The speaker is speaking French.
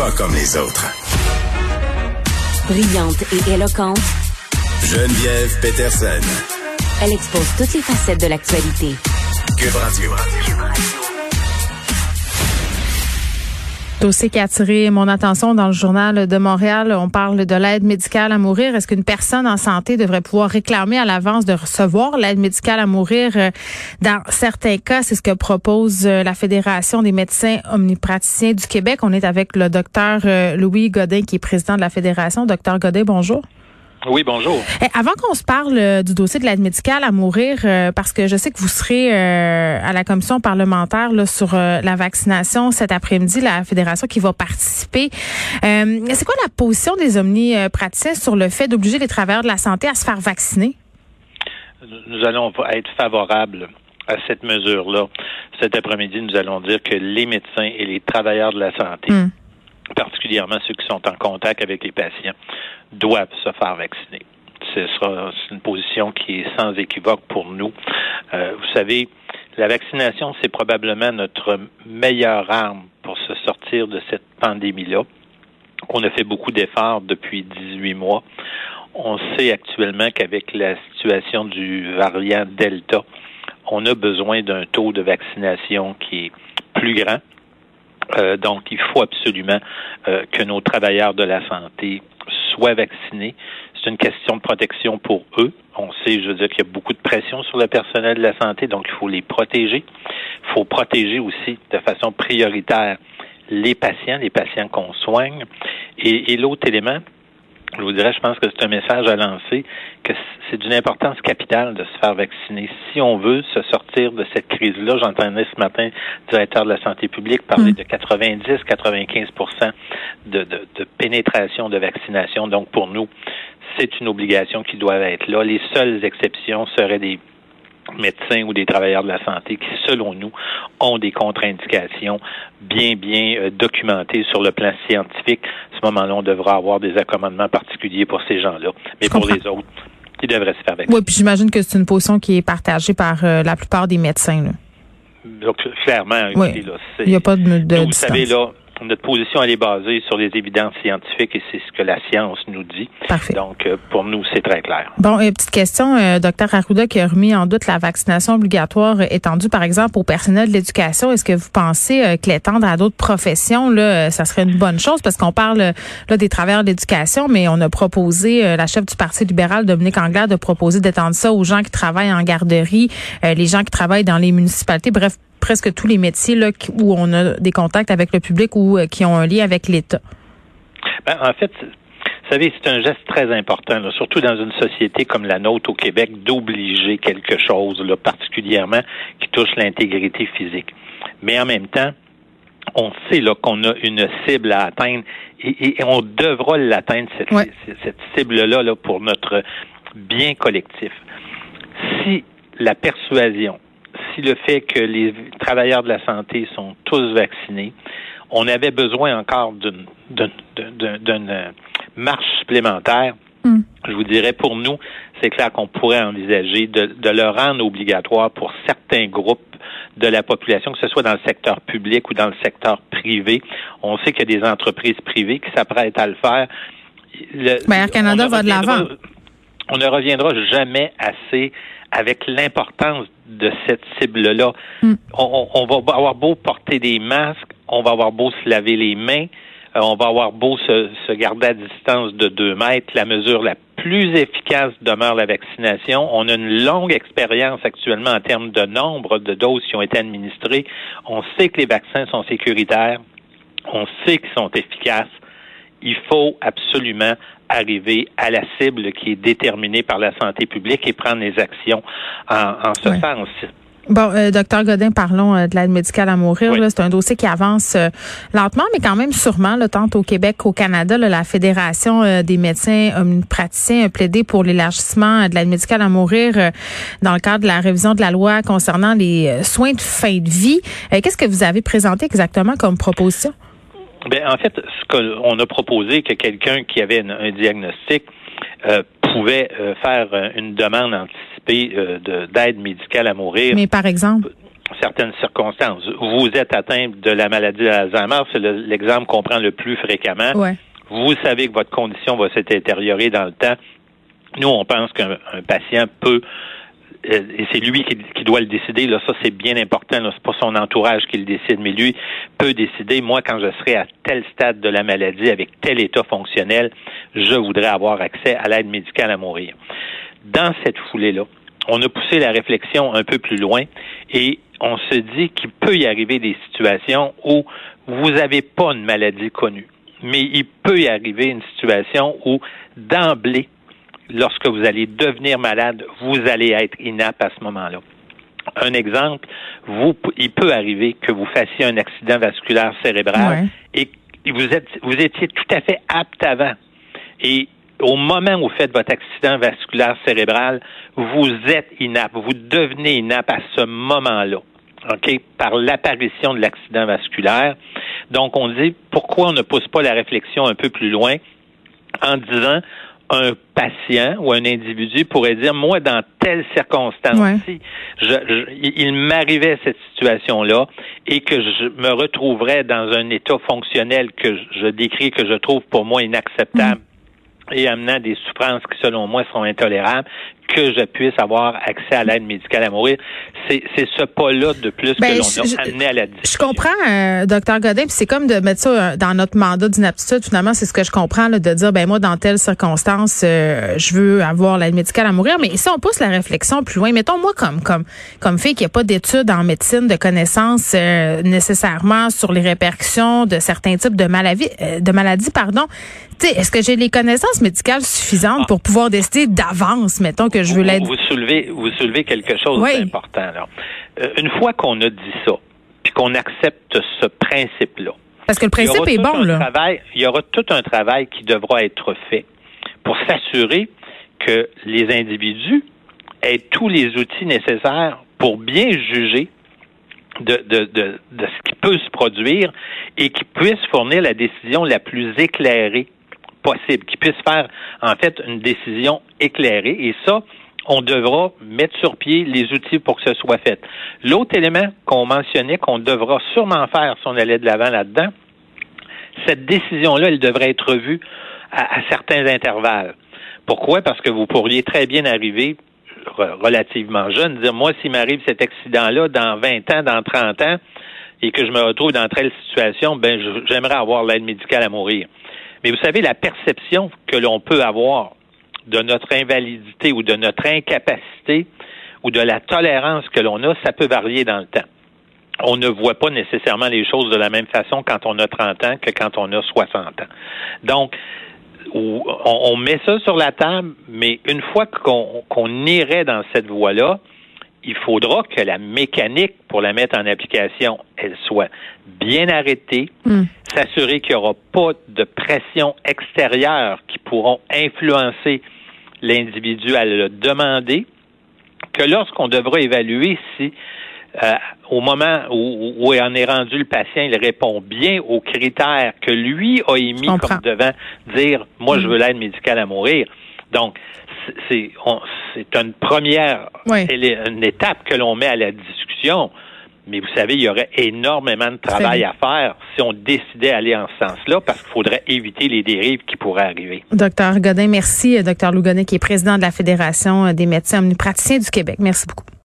Pas comme les autres. Brillante et éloquente, Geneviève Peterson. elle expose toutes les facettes de l'actualité. Cube Radio. Dossier qui a attiré mon attention dans le journal de Montréal. On parle de l'aide médicale à mourir. Est-ce qu'une personne en santé devrait pouvoir réclamer à l'avance de recevoir l'aide médicale à mourir? Euh, Dans certains cas, c'est ce que propose euh, la Fédération des médecins omnipraticiens du Québec. On est avec le docteur euh, Louis Godin, qui est président de la Fédération. Docteur Godin, bonjour. Oui, bonjour. Eh, Avant qu'on se parle euh, du dossier de l'aide médicale à mourir, euh, parce que je sais que vous serez euh, à la commission parlementaire là, sur la vaccination cet après-midi, la fédération qui va participer. C'est quoi la position des omnipraticiens sur le fait d'obliger les travailleurs de la santé à se faire vacciner? Nous allons être favorables à cette mesure-là. Cet après-midi, nous allons dire que les médecins et les travailleurs de la santé, Hmm. Particulièrement ceux qui sont en contact avec les patients, doivent se faire vacciner. Ce sera c'est une position qui est sans équivoque pour nous. Euh, vous savez, la vaccination, c'est probablement notre meilleure arme pour se sortir de cette pandémie-là. On a fait beaucoup d'efforts depuis 18 mois. On sait actuellement qu'avec la situation du variant Delta, on a besoin d'un taux de vaccination qui est plus grand. Euh, donc, il faut absolument euh, que nos travailleurs de la santé soient vaccinés. C'est une question de protection pour eux. On sait, je veux dire, qu'il y a beaucoup de pression sur le personnel de la santé, donc il faut les protéger. Il faut protéger aussi de façon prioritaire les patients, les patients qu'on soigne. Et, et l'autre élément, je vous dirais, je pense que c'est un message à lancer, que c'est d'une importance capitale de se faire vacciner. Si on veut se sortir de cette crise-là, j'entendais ce matin le directeur de la santé publique parler Mm. de 90-95 de, de, de pénétration de vaccination. Donc, pour nous, c'est une obligation qui doit être là. Les seules exceptions seraient des médecins ou des travailleurs de la santé qui, selon nous, ont des contre-indications bien, bien euh, documentées sur le plan scientifique. À ce moment-là, on devra avoir des accommodements particuliers pour ces gens-là. Mais Je pour comprends. les autres, ils devraient se faire vacciner. Oui, puis j'imagine que c'est une position qui est partagée par euh, la plupart des médecins. là. Donc, clairement, Oui. là, Il n'y a pas de, vous distance. savez, là, notre position, elle est basée sur les évidences scientifiques et c'est ce que la science nous dit. Parfait. Donc, euh, pour nous, c'est très clair. Bon, euh, petite question, euh, docteur Arruda qui a remis en doute la vaccination obligatoire étendue, par exemple, au personnel de l'éducation. Est-ce que vous pensez euh, que l'étendre à d'autres professions, là, ça serait une bonne chose? Parce qu'on parle là des travailleurs de l'éducation, mais on a proposé, euh, la chef du Parti libéral, Dominique Anglade, de proposer d'étendre ça aux gens qui travaillent en garderie, euh, les gens qui travaillent dans les municipalités, bref, presque tous les métiers là, où on a des contacts avec le public ou euh, qui ont un lien avec l'État. Ben, en fait, vous savez, c'est un geste très important, là, surtout dans une société comme la nôtre au Québec, d'obliger quelque chose, là, particulièrement qui touche l'intégrité physique. Mais en même temps, on sait là qu'on a une cible à atteindre et, et on devra l'atteindre cette, Ouais. cette cible-là là, pour notre bien collectif. Si la persuasion, si le fait que les travailleurs de la santé sont tous vaccinés, on avait besoin encore d'une d'une- d'une- d'une euh, marche supplémentaire. Mm. Je vous dirais, pour nous, c'est clair qu'on pourrait envisager de, de le rendre obligatoire pour certains groupes de la population, que ce soit dans le secteur public ou dans le secteur privé. On sait qu'il y a des entreprises privées qui s'apprêtent à le faire. Le- Ben, Air Canada va de l'avant. On ne reviendra jamais assez avec l'importance de cette cible-là. Mm. On, va avoir beau porter des masques, on va avoir beau se laver les mains, euh, on va avoir beau se, se garder à distance de deux mètres. La mesure la plus efficace demeure la vaccination. On a une longue expérience actuellement en termes de nombre de doses qui ont été administrées. On sait que les vaccins sont sécuritaires. On sait qu'ils sont efficaces. Il faut absolument arriver à la cible qui est déterminée par la santé publique et prendre les actions en, en ce Ouais. sens. Bon, euh, docteur Godin, parlons euh, de l'aide médicale à mourir. Oui. C'est un dossier qui avance euh, lentement, mais quand même sûrement, là, tant au Québec qu'au Canada. là, la Fédération euh, des médecins omnipraticiens a plaidé pour l'élargissement euh, de l'aide médicale à mourir euh, dans le cadre de la révision de la loi concernant les soins de fin de vie. Euh, Qu'est-ce que vous avez présenté exactement comme proposition? Ben, en fait, ce qu'on a proposé, que quelqu'un qui avait un, un diagnostic euh, pouvait euh, faire euh, une demande anticipée euh, de- d'aide médicale à mourir. Mais par exemple, certaines circonstances. Vous êtes atteint de la maladie d'Alzheimer, c'est l'exemple qu'on prend le plus fréquemment. Ouais. Vous savez que votre condition va se détériorer dans le temps. Nous, on pense qu'un patient peut et c'est lui qui, doit le décider. Là, ça c'est bien important. C'est pas son entourage qui le décide, mais lui peut décider. Moi, quand je serai à tel stade de la maladie, avec tel état fonctionnel, je voudrais avoir accès à l'aide médicale à mourir. Dans cette foulée-là, on a poussé la réflexion un peu plus loin et on se dit qu'il peut y arriver des situations où vous n'avez pas une maladie connue, mais il peut y arriver une situation où d'emblée lorsque vous allez devenir malade, vous allez être inapte à ce moment-là. Un exemple, vous, il peut arriver que vous fassiez un accident vasculaire cérébral et vous êtes, vous étiez tout à fait apte avant. Et au moment où vous faites votre accident vasculaire cérébral, vous êtes inapte, vous devenez inapte à ce moment-là. OK, par l'apparition de l'accident vasculaire. Donc, on dit pourquoi on ne pousse pas la réflexion un peu plus loin en disant un patient ou un individu pourrait dire, moi, dans telle circonstance, ci il m'arrivait cette situation-là et que je me retrouverais dans un état fonctionnel que je décris, que je trouve pour moi inacceptable. et amenant des souffrances qui, selon moi, sont intolérables, que je puisse avoir accès à l'aide médicale à mourir. C'est ce pas-là de plus que ben, l'on a amené à la discussion. Je comprends, euh, docteur Godin, c'est comme de mettre ça euh, dans notre mandat d'inaptitude. Finalement, c'est ce que je comprends, là, de dire, ben moi, dans telle circonstance, euh, je veux avoir l'aide médicale à mourir. Mais si on pousse la réflexion plus loin, mettons moi comme comme comme fille qui a pas d'études en médecine, de connaissances nécessairement sur les répercussions de certains types de maladies, de maladies, pardon. Est-ce que j'ai les connaissances médicales suffisantes ah. pour pouvoir décider d'avance, mettons que je veux. Vous soulevez, vous soulevez quelque chose d'important. Euh, une fois qu'on a dit ça, puis qu'on accepte ce principe-là, parce que le principe est bon, là. Travail, il y aura tout un travail qui devra être fait pour s'assurer que les individus aient tous les outils nécessaires pour bien juger de, de, de, de ce qui peut se produire et qui puissent fournir la décision la plus éclairée possible, qui puisse faire en fait une décision éclairée. Et ça, on devra mettre sur pied les outils pour que ce soit fait. L'autre élément qu'on mentionnait, qu'on devra sûrement faire si on allait de l'avant là-dedans, cette décision-là, elle devrait être revue à, à, certains intervalles. Pourquoi? Parce que vous pourriez très bien arriver relativement jeune, dire, moi, s'il m'arrive cet accident-là dans 20 ans, dans 30 ans, et que je me retrouve dans telle situation, ben, j'aimerais avoir l'aide médicale à mourir. Mais vous savez, la perception que l'on peut avoir de notre invalidité ou de notre incapacité ou de la tolérance que l'on a, ça peut varier dans le temps. On ne voit pas nécessairement les choses de la même façon quand on a 30 ans que quand on a 60 ans. Donc, on, met ça sur la table, mais une fois qu'on irait dans cette voie-là, il faudra que la mécanique pour la mettre en application, elle soit bien arrêtée, hmm. s'assurer qu'il n'y aura pas de pression extérieure qui pourront influencer l'individu à le demander, que lorsqu'on devra évaluer si euh, au moment où, où en est rendu le patient, il répond bien aux critères que lui a émis comme devant dire moi je hmm. veux l'aide médicale à mourir. Donc c'est une première une étape que l'on met à la discussion. Mais vous savez, il y aurait énormément de travail à faire si on décidait d'aller en ce sens-là, parce qu'il faudrait éviter les dérives qui pourraient arriver. Docteur Godin, merci. Docteur Lougonet, qui est président de la Fédération des médecins omnipraticiens du Québec. Merci beaucoup.